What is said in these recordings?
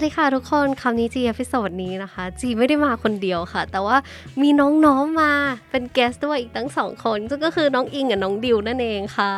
วัสดีค่ะทุกคนคำนี้จีเอพิโซดนี้นะคะ จีไม่ได้มาคนเดียวค่ะ แต่ว่ามีน้องๆมาเป็นแกสด้วยอีกตั้งสองคนซึ่งก็คือน้องอิงกับน้องดิวนั่นเองค่ะ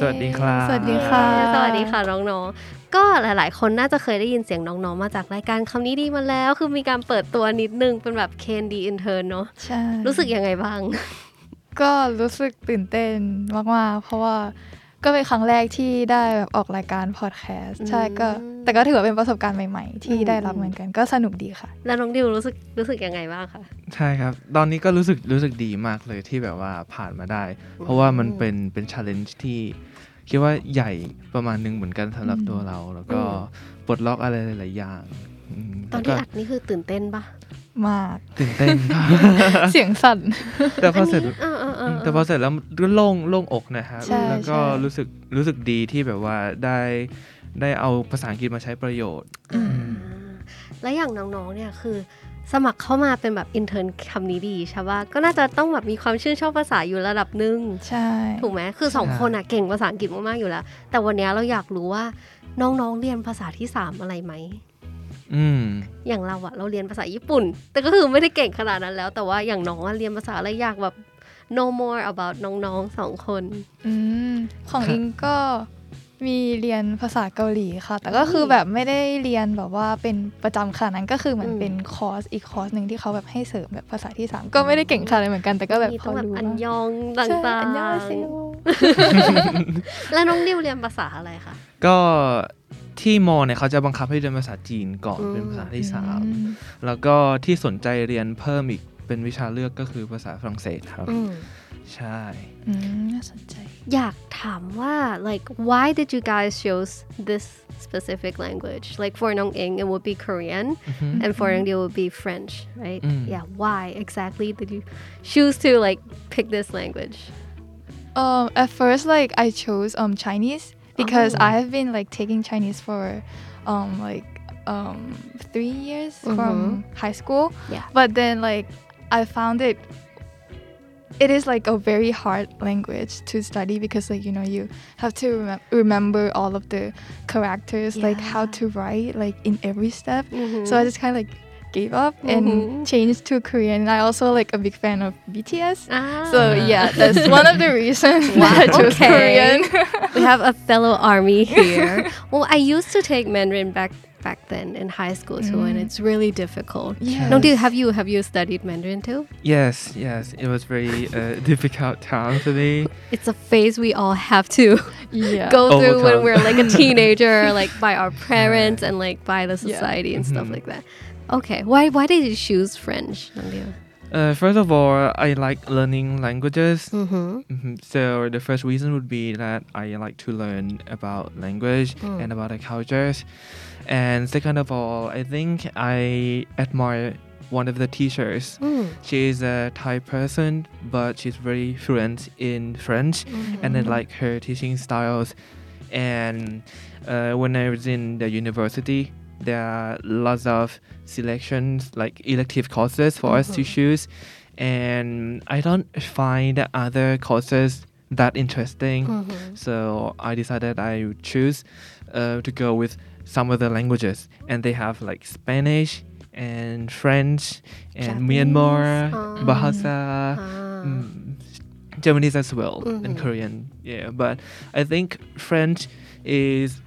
สวัสดีครับ สวัสดีค่ะ สวัสดีค่ะน้องๆ ก็หลายๆ คนน่าจะเคยได้ยินเสียงน้องๆ มาจากรายการคำนี้ดีมาแล้ว คือมีการเปิดตัวนิดนึงเป็นแบบเคนดีอินเทอร์เนาะใช่รู้สึกยังไงบ้าง ก็รู้สึกตื่นเต้นมากๆเพราะว่า ก็เป็นครั้งแรกที่ได้แบบออกรายการพอดแคสต์ใช่ก็อืมแต่ก็ถือว่าเป็นประสบการณ์ใหม่ ๆ ที่อืมได้รับเหมือนกันก็สนุกดีค่ะ แล้วน้องดิวรู้สึกรู้สึกยังไงบ้างคะใช่ครับ ตอนนี้ก็รู้สึกรู้สึกดีมากเลยที่แบบว่าผ่านมาได้ เพราะว่ามันเป็นเป็นช l เลนจ์ที่คิดว่าใหญ่ประมาณหนึงเหมือนกันสำหรับอืมตัวเรา แล้วก็ปลดล็อกอะไรหลายๆอย่างอืมตอนแล้วที่ก็อัดนี่คือตื่นเต้นปะมากตื่นเต้นครับเสียงสั่นแต่พอเสร็จ เออเออเออแต่พอเสร็จแล้วก็โล่งโล่งอกนะครับใช่แล้วก็ใช่รู้สึกรู้สึกดีที่แบบว่าได้ได้เอาภาษาอังกฤษมาใช้ประโยชน์อ่าแล้วอย่างน้องๆเนี่ยคือสมัครเข้ามาเป็นแบบอินเทอร์คำนี้ดีใช่ปะก็น่าจะต้องแบบมีความชื่นชอบภาษาอยู่ระดับหนึ่งใช่ ถูกไหมคือสองใช่คนอะเก่งภาษาอังกฤษมากๆอยู่แล้ว แต่วันนี้เราอยากรู้ว่าน้องๆเรียนภาษาที่สามอะไรไหมอืมอย่างเราอะเราเรียนภาษาญี่ปุ่น แต่ก็คือไม่ได้เก่งขนาดนั้นแล้ว แต่ว่าอย่างน้องอะเรียนภาษาอะไรอยากแบบ know more about น้องๆสองคนอืมของครับอิงก็มีเรียนภาษาเกาหลีค่ะ แต่ก็คือแบบไม่ได้เรียนแบบว่าเป็นประจำขนาดนั้นก็คือเหมือนอืมเป็นคอร์สอีกคอร์สหนึ่งที่เขาแบบให้เสริมแบบภาษาที่สามก็ไม่ได้เก่งขนาดนั้นเหมือนกันแต่ก็แบบมีพต้อองแบบรู้อันว่ายองตใช่่างอันยองเซโยๆแล้วน้องดิวเรียนภาษาอะไรคะก็ที่มอเนี่ยเขาจะบังคับให้เรียนภาษาจีนก่อนอืมเป็นภาษาที่สามอืมแล้วก็ที่สนใจเรียนเพิ่มอีก เป็นวิชาเลือกก็คือภาษาฝรั่งเศสครับ อืม ใช่ อืมน่าสนใจ อยากถามว่า like why did you guys choose this specific language like for Nong Ing it would be Korean and for Nong Diu it would be French right Mm. yeah why exactly did you choose to like pick this language Um, at first, like I chose um Chinese because Oh. I have been like taking Chinese for um like um three years from high school. Yeah. But then like I found it. It is like a very hard language to study because like you know you have to remem- remember all of the characters like how to write like in every step. Mhm. So I just kind of like gave up Mhm. and changed to Korean. And I also like a big fan of BTS. Ah. So yeah, that's one of the reasons why I chose okay. Korean. we have a fellow army here well I used to take Mandarin back back then in high school too and Mm. it's really difficult Yeah. no Diu have you have you studied Mandarin too yes yes it was very uh, difficult time for me it's a phase we all have to yeah. go through when we're like a teenager, like by our parents and like by the Yeah. society and stuff Mhm. like that. Okay, why why did you choose French? uh, first of all I like learning languages Mm-hmm. Mhm. So the first reason would be that I like to learn about language Mm. and about the cultures. And second of all, I think I admire one of the teachers. Mm. She is a Thai person, but she's very fluent in French, and I like her teaching styles. And uh, when I was in the university, there are lots of selections, like elective courses for us to Mhm. choose. And I don't find other courses that interesting. Mhm. So I decided I would choose uh, to go with some of the languages, and they have like Spanish and French and Japanese. Myanmar, Ah. Bahasa, Ah. mm, Japanese as well, Mhm. and Korean. Yeah, but I think French is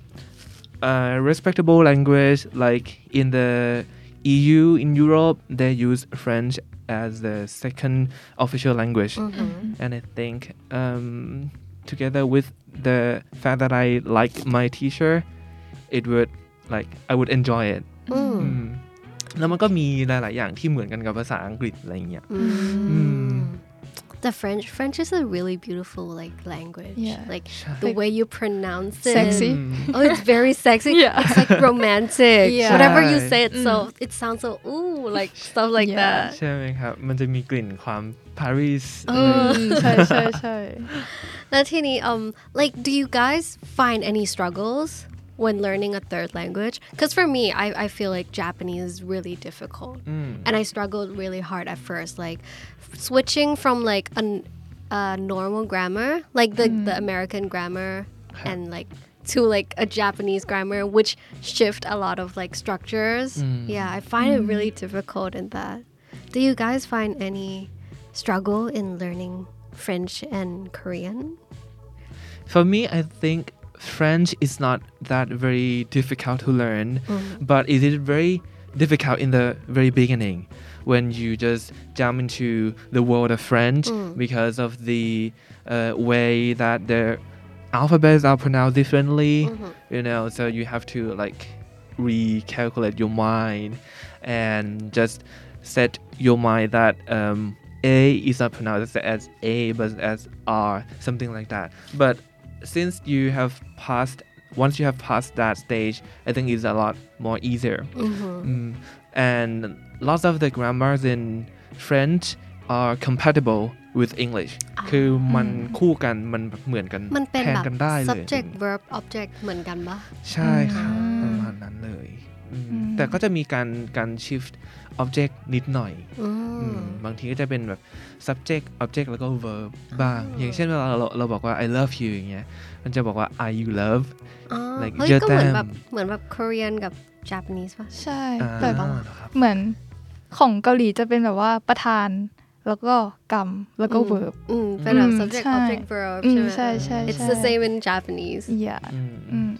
a respectable language. Like in the EU, in Europe, they use French as the second official language Mhm. and I think um, together with the fact that I like my teacher, it would like I would enjoy it. Mm. อืมแล้วมันก็มีหลาย ๆ อย่างที่เหมือนกันกับภาษาอังกฤษอะไรอย่างเงี้ย Mm. The French French is a really beautiful like language. Yeah. Like ใช่ the Like, way you pronounce it. sexy. อืม Oh, it's very sexy. Yeah. It's like romantic. Yeah. Whatever you Right. say, it so it sounds so ooh, like stuff like Yeah. that. ใช่ไหมครับ มันจะมีกลิ่นความปารีส เออ Mm, ใช่ใช่ใช่ แล้วทีนี้ um like do you guys find any struggles when learning a third language because for me I, I feel like Japanese is really difficult อืม and I struggled really hard at first like switching from like a, a normal grammar like the, the mm. American grammar and like to like a Japanese grammar, which shift a lot of like structures. Mm. Yeah, I find it really mm. difficult in that. Do you guys find any struggle in learning French and Korean? For me, I think French is not that very difficult to learn, but it is very difficult in the very beginning when you just jump into the world of French because of the uh, way that the alphabets are pronounced differently. You know, so you have to like recalculate your mind and just set your mind that um, A is not pronounced as A but as R, something like that. But since you have passed, once you have passed that stage, I think it's a lot more easier. Mm. And lots of the grammars in French are compatible with English คือมันคู่กันมันแบบเหมือนกัน มันเป็น แทน แบบ กันได้เลย subject verb object เหมือนกันปะ ใช่ครับ อืม ประมาณนั้นเลยอืม อืม ม แต่ก็จะมีการการ shift object นิดหน่อยอือืมมบางทีก็จะเป็นแบบ subject object แล้วก็ verb บ้าง อย่างเช่นเวลาเราเราบอกว่า I love you อย่างเงี้ย มันจะบอกว่า I you love อ๋อ like เฮ้ยเจอก็เหมือนแต้มแบบเหมือนแบบ Korean กับ Japanese ป่ะ ใช่อ่าแบบครับเหมือนของเกาหลีจะเป็นแบบว่าประธาน แล้วก็กรรม แล้วก็อืม verb อืมเป็นแบบอืม subject ใช่ object verb อืมใช่ไหมใช่ใช่ It's ใช่ the same in Japanese yeah อืมอืม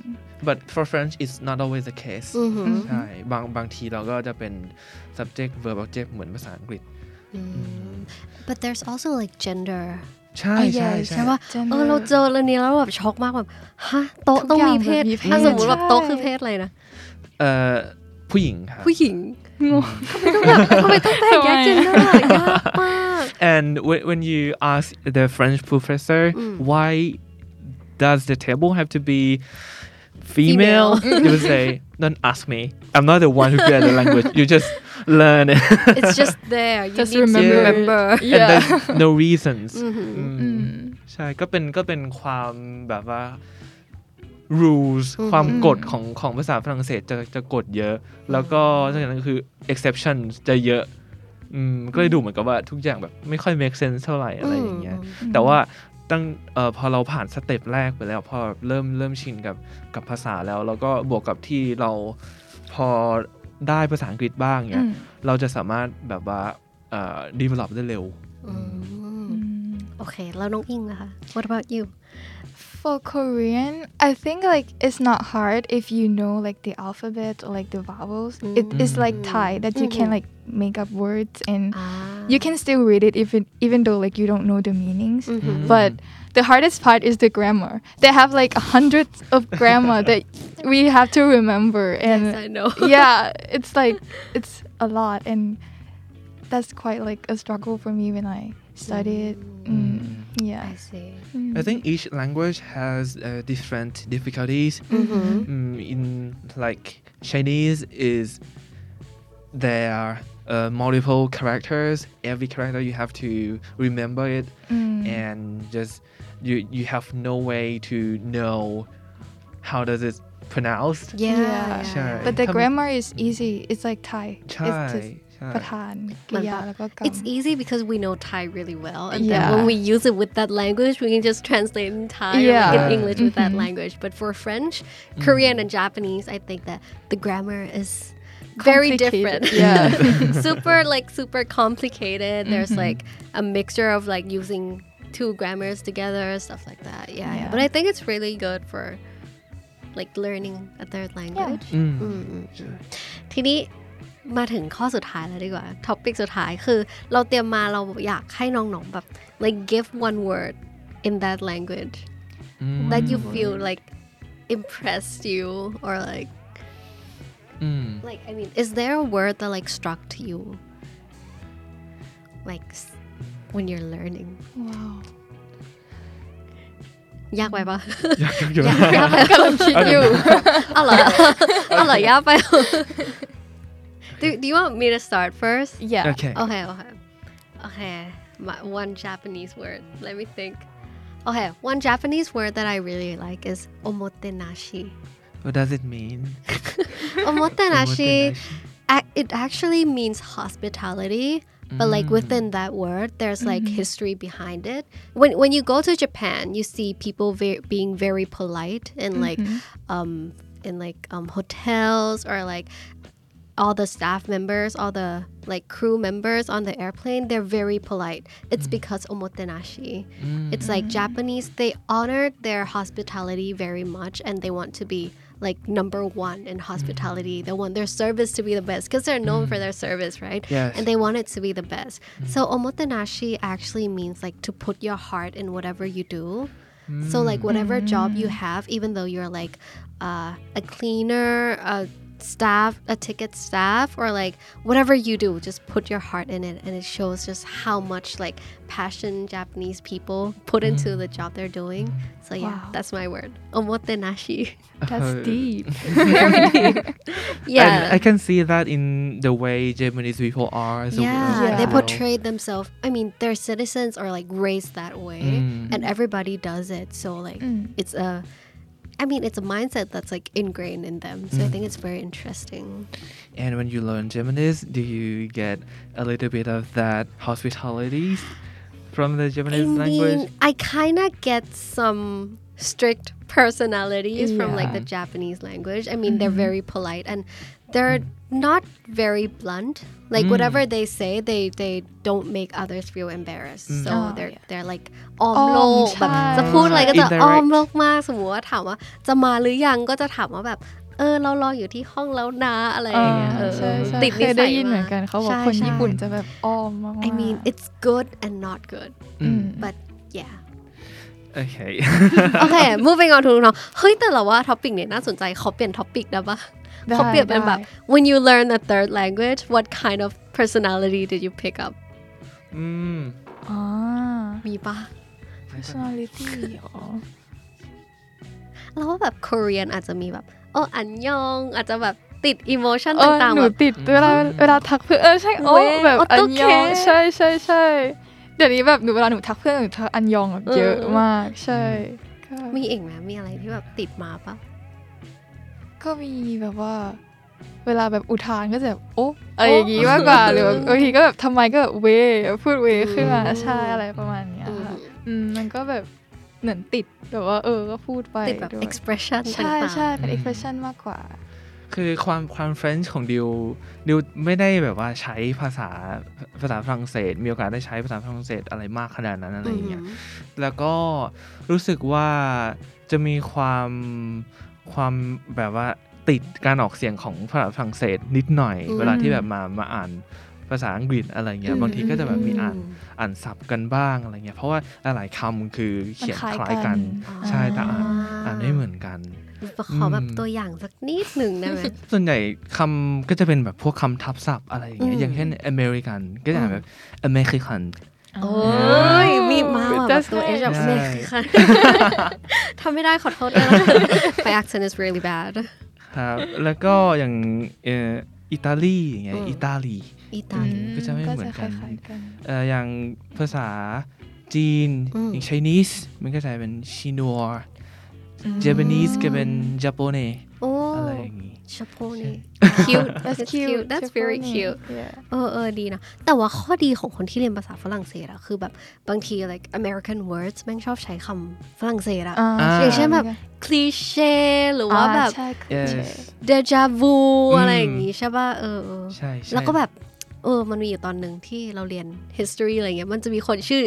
but for French it's not always the case อือหือ ใช่บางบางทีเราก็จะเป็น subject verb object เหมือนภาษาอังกฤษ อืม but there's also like gender ใช่ อ่ะ ใช่ yes ใช่ ใช่ป่ะ Gender เออเราเจอเรื่องนี้แล้วแบบช็อกมากแบบฮะโต๊ะ ทุก ต้อง อย่าง มีเพศ แบบมีเพศ ถ้าสมมติแบบ ใช่ โต๊ะคือเพศอะไรนะ เอ่อผู้หญิงครับ ผู้หญิง งง ทำไมต้องแบ่งแยก gender อะยากมาก and when, when you ask the French professor why does the table have to be female, Female. he would say don't ask me I'm not the one who created the language you just learn it it's just there you Just need to remember. remember and yeah there's no reasons อือหืออืมอืมใช่ก็เป็นก็เป็นความแบบว่า rules อืมความกฎของของภาษาฝรั่งเศสจะจะกฎเยอะ แล้วก็นอกจากนั้นก็คือ exception จะเยอะ อืมก็เลยดูเหมือนกับว่าทุกอย่างแบบไม่ค่อย make sense เท่าไหร่อะไรอย่างเงี้ย แต่ว่า ตั้งเอ่อพอเราผ่านสเต็ปแรกไปแล้ว พอเริ่มเริ่มชินกับกับภาษาแล้ว แล้วก็บวกกับที่เราพอได้ภาษาอังกฤษบ้างเนี่ยอืมเราจะสามารถแบบว่าเอ่อ develop ได้เร็วอืมอืมโอเค แล้วน้องอิงนะคะ What about you for Korean, I think like it's not hard if you know like the alphabet or like the vowels. Mm. It is like mm. Thai that you mm-hmm. can like make up words and ah. you can still read it even even though like you don't know the meanings. Mm-hmm. But the hardest part is the grammar. They have like hundreds of grammar that we have to remember and yes, I know. yeah, it's like it's a lot and that's quite like a struggle for me when I studied. Mm. mm. Yeah, I see. I think each language has uh, different difficulties. Mm-hmm. Mm, in like Chinese is there are uh, multiple characters. Every character you have to remember it, mm. and just you you have no way to know how does it pronounced. Yeah, yeah. yeah. but the grammar is easy. It's like Thai. Thai. It's ประธานกริยาแล้วก็กรรม It's easy because we know Thai really well, and Yeah. then when we use it with that language, we can just translate in Thai or like Yeah. in English with that Mhm. language. But for French, Korean, and Japanese, I think that the grammar is very different. Complicated. Yeah. super like super complicated. There's Mhm. like a mixture of like using two grammars together, stuff like that. Yeah, yeah. Yeah. But I think it's really good for like learning a third language. อืม อืมอืมอืมทีนี้ มาถึงข้อสุดท้ายแล้วดีกว่าท็อปิกสุดท้ายคือ เราเตรียมมาเราอยากให้น้องๆแบบ like give one word in that language อืม that you feel like impressed you or like อืม like I mean is there a word that like struck to you like s- when you're learning wow. ยากไปปะอยากอยากยากยากไปกำลังคิดอยู่เอาเหรอเอาเหรอยากไป do, do you want me to start first Yeah. Okay. Okay, okay. Okay, my, one Japanese word. Let me think. Okay, one Japanese word that I really like is omotenashi. What does it mean? Omotenashi, Omotenashi. ac- it actually means hospitality, but like within that word there's like history behind it when when you go to japan you see people ve- being very polite and like um in like um hotels or like all the staff members all the like crew members on the airplane they're very polite. It's mm. because omotenashi. Mm. It's like japanese they honor their hospitality very much and they want to be like number one in hospitality. Mm. They want their service to be the best because they're known for their service right? Yes. and they want it to be the best. So omotenashi actually means like to put your heart in whatever you do. So like whatever job you have even though you're like uh, a cleaner a staff a ticket staff or like whatever you do just put your heart in it and it shows just how much like passion japanese people put into the job they're doing so yeah Wow. that's my word omotenashi That's Uh, deep. yeah And I can see that in the way Japanese people are. as a- yeah, as they well. portray themselves i mean their citizens are like raised that way Mm. and everybody does it so like Mm. it's a i mean it's a mindset that's like ingrained in them so i think it's very interesting. And when you learn Japanese, do you get a little bit of that hospitality from the i Japanese mean language? i kind of get some strict personalities from like the japanese language. I mean they're mm-hmm. very polite and they're not very blunt like Mm. whatever they say they they don't make others feel embarrassed so Oh, they're yeah. they're like อ้อมอ้อมโลกแบบใช่จะพูดอะไรก็จะ Indirect อ้อมโลกมากสมมติว่าถามว่าจะมาหรือยังก็จะถามว่าแบบเออเรารออยู่ที่ห้องแล้วนะอะไรอย่างเงี้ยเออใช่ใช่ติดเคนิยสัได้ยยินเหมือนมากันเขาบอกใช่คนใช่ญี่ปุ่นจะแบบอ้อมมากๆ I mean it's good and not good อืม but yeah Okay. โอเค moving on to น้องๆเฮ้ยแต่เราว่าท็อปิกเนี่ยน่าสนใจเขาเปลี่ยนท็อปิกได้ปะได้ เขาเปลี่ยนเป็นแบบได้ when you learn a third language what kind of personality did you pick up mm. อ๋อมีปะ personality อ๋อเราว่าแบบ Korean อาจจะมีแบบโอ้อันยอง อาจจะแบบติด emotion เออต่างหๆนูแบบติดเวลาเวลาทักเพื่อนเออใช่โอ้เว้ยแบบอันยองโอเคใช่ใช่ใช่เดี๋ยวนี้แบบหนูเวลาหนูทักเพื่อนหนูทักอันยองแบบเยอะเออมาก ใช่ก็มีอีกไหมมีอะไรที่แบบติดมาปะ ก็มีแบบว่า เวลาแบบอุทานก็จะแบบโอ้อะไรอย่างงี้มากกว่าหรือแบบบางทีก็แบบทำไมก็แบบเวพูดเวขึ้นมาใช่อะไรประมาณเนี้ยอืมค่ะอืมมันก็แบบเหมือนติดแบบว่าเออก็พูดไปติดแบบด้วย expression ใช่ต่างๆใช่เป็นอืม expression มากกว่า คือความความเฟรนช์ของดิวดิวไม่ได้แบบว่าใช้ภาษาภาษาฝรั่งเศส มีโอกาสได้ใช้ภาษาฝรั่งเศสอะไรมากขนาดนั้นอะไรอย่างเงี้ยแล้วก็รู้สึกว่าจะมีความ ความแบบว่าติดการออกเสียงของภาษาฝรั่งเศสนิดหน่อยอืมเวลาที่แบบมามาอ่านภาษาอังกฤษอะไรเงี้ยบางทีก็จะแบบมีอ่านอ่านศัพท์กันบ้างอะไรเงี้ยเพราะว่าหลายๆคำคือเขียนมันคคล้ายล้ายกันกันใช่แต่อ่านอ่านไม่เหมือนกันขอแบบอืมตัวอย่างสักนิดหนึ่งได้ไหมส่วนใหญ่คำก็จะเป็นแบบพวกคำทับศัพท์อะไรอย่างเงี้อืยมอย่างเช่นอเมริกันก็จะอ่านแบบอเมริกัน โอ้ยมีมาว่ะแบบ That's ตัวเอชแบบใช่ไม่ค่ะทำไม่ได้ขอโทษด้วยนะ My accent is really bad ครับแล้วก็อย่างเอ่ออิตาลีอย่างเงี้ยอืมอิตาลีอิตาลีก็จะไม่เหมือนกันคล้ายๆกันเอ่ออย่างภาษาจีนอืมอย่าง Chinese มันก็จะเป็นชินัว Japanese ก็เป็น Japanese โอ้อะไรอย่างงี้ชโปนี่ cute That's It's cute that's very Japanese cute yeah เออเออดีนะแต่ว่าข้อดีของคนที่เรียนภาษาฝรั่งเศสอะคือแบบบางที like American words แม่งชอบใช้คำฝรั่งเศสอะอ่าอย่างเช่นแบบคลีเช่หรือว่าแบบใช่ yes เดจาวูอืมอะไรอย่างงี้ใช่ป่ะเออเออใช่ใช่แล้วก็แบบเออมันมีอยู่ตอนหนึ่งที่เราเรียน history อะไรเงี้ยมันจะมีคนชื่อ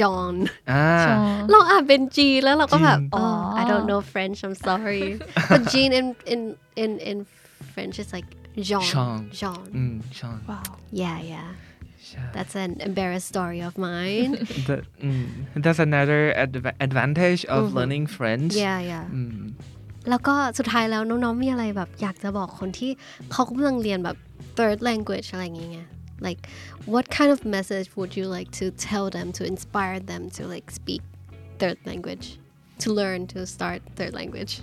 จอห์นอ่าใช่เราอ่านเป็นจีนแล้วเราก็แบบจีนอ๋ออ๋อ I don't know French I'm sorry but Jean in in in in French is like Jean Jean Jean อืมชอนว้าว yeah yeah ใช่ that's an embarrassed story of mine That, mm, that's another adva- advantage of อือฮึ learning French yeah yeah อืมแล้วก็สุดท้ายแล้วน้องๆมีอะไรแบบอยากจะบอกคนที่เขากำลังเรียนแบบ third language อะไรอย่างเงี้ย like what kind of message would you like to tell them to inspire them to like speak third language to learn to start third language?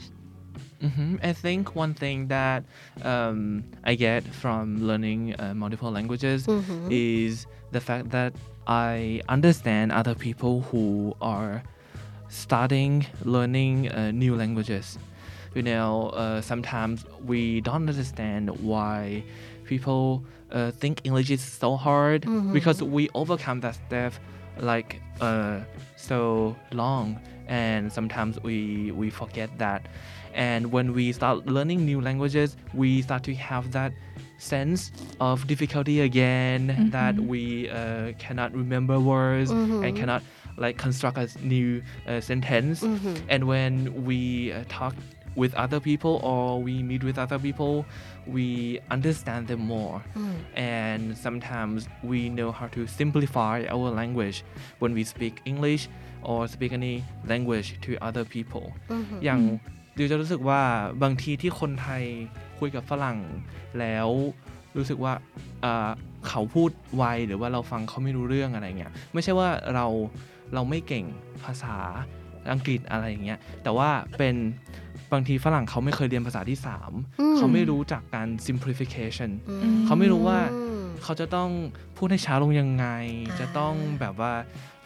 Hmm I think one thing that um, I get from learning uh, multiple languages is the fact that I understand other people who are starting learning uh, new languages. You know, uh, sometimes we don't understand why people uh, think English is so hard Mhm. because we overcome that step like uh, so long and sometimes we we forget that and when we start learning new languages we start to have that sense of difficulty again that Mhm. we uh, cannot remember words and Mhm. cannot like construct a new uh, sentence Mhm. and when we uh, talk with other people or we meet with other people we understand them more Mm. and sometimes we know how to simplify our language when we speak English or speak any language to other people อือฮึอย่างดิวจะรู้สึกว่าบางทีที่คนไทยคุยกับฝรั่งแล้วรู้สึกว่าเอ่อเขาพูดไวหรือว่าเราฟังเขาไม่รู้เรื่องอะไรเงี้ยไม่ใช่ว่าเราเราไม่เก่งภาษา อังกฤษอะไรอย่างเงี้ยแต่ว่าเป็นบางทีฝรั่งเขาไม่เคยเรียนภาษาที่สามอืมเขาไม่รู้จักการ simplification อืมเขาไม่รู้ว่าเขาจะต้องพูดให้ช้าลงยังไงอ่าจะต้องแบบว่า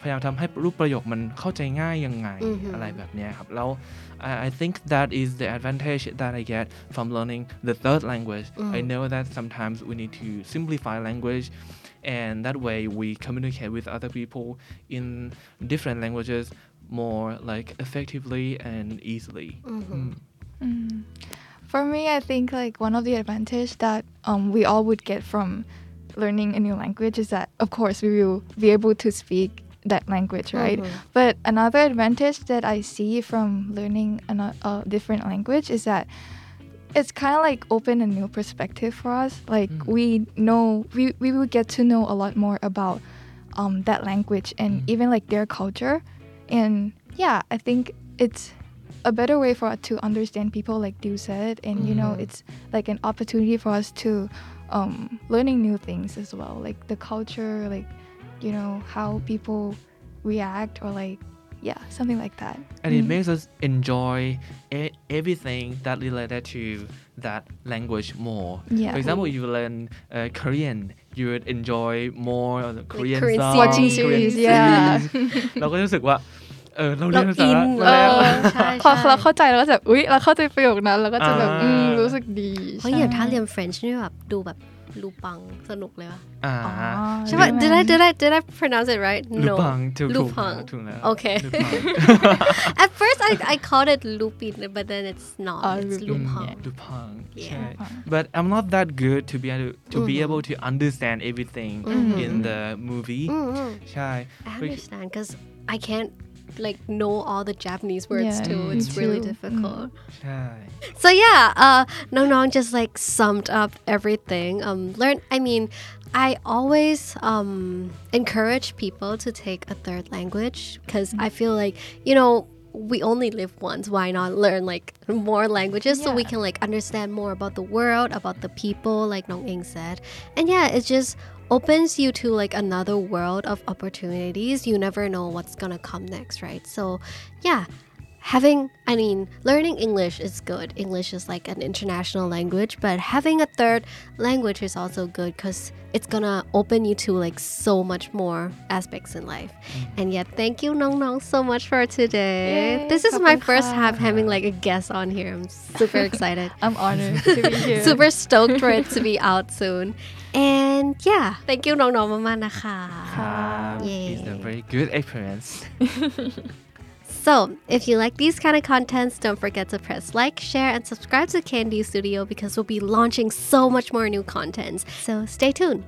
พยายามทำให้รูปประโยคมันเข้าใจง่ายยังไงอือฮึอะไรแบบเนี้ยครับแล้ว I I think that is the advantage that I get from learning the third language I know that sometimes we need to simplify language and that way we communicate with other people in different languages more like effectively and easily. Mm-hmm. Mm. Mm-hmm. For me, I think like one of the advantage that um, we all would get from learning a new language is that, of course, we will be able to speak that language, right? Mm-hmm. But another advantage that I see from learning a, a different language is that it's kind of like open a new perspective for us. Like mm. we know, we, we will get to know a lot more about um, that language and mm. even like their culture. And yeah, I think it's a better way for us to understand people like you said and you know Mhm. it's like an opportunity for us to um, learning new things as well like the culture like you know how people react or like yeah something like that and it Mm. makes us enjoy e- everything that related to that language more. Yeah. For example, you learn uh, Korean, you would enjoy more of the Korean Korean songs, Watching Korean series, yeah. series. เราก็รู้สึกว่าเออเราเรีเรายนภาษาอินมาเอแล้วอใช่พอใช่เราเข้าใจเราก็จะแบบอุ๊ยเราเข้าใจประโยคนั้นเราก็จะแบบอ่าอืมรู้สึกดีเพราะอย่างถ้าเรียน French นี่แบบดูแบบ ลูปังสนุกเลยว่ะ อ่า อ๋อ ใช่ป่ะ did I did I did I pronounce it right ลู no ปังถูกถูก Lupang ถูกแล้ว Okay. ลูปัง at first I I called it lupin but then it's not Oh, it's lupin, lupang yeah. ลูปัง Yeah. ใช่ but I'm not that good to be able to be Mhm. able to understand everything Mhm. in the movie อืมอืม ใช่ I understand because I can't like know all the Japanese words Yeah, too. me It's really difficult. ใช่ So yeah, uh, Nong Nong just like summed up everything. Um, learn. I mean, I always um encourage people to take a third language because I feel like you know we only live once. Why not learn like more languages so we can like understand more about the world, about the people, like Nong Ing said. And yeah, it just opens you to like another world of opportunities. You never know what's gonna come next, right? So yeah having i mean learning english is good english is like an international language but having a third language is also good because it's gonna open you to like so much more aspects in life and yet thank you nong nong so much for today Yay, this is my first ขอบคุณค่ะ time having like a guest on here i'm super excited I'm honored to be here super stoked for it to be out soon and yeah thank you nong nong มากๆนะคะ ครับ Yay. it's a very good experience So, if you like these kind of contents, don't forget to press like, share, and subscribe to KND Studio because we'll be launching so much more new contents. So, stay tuned.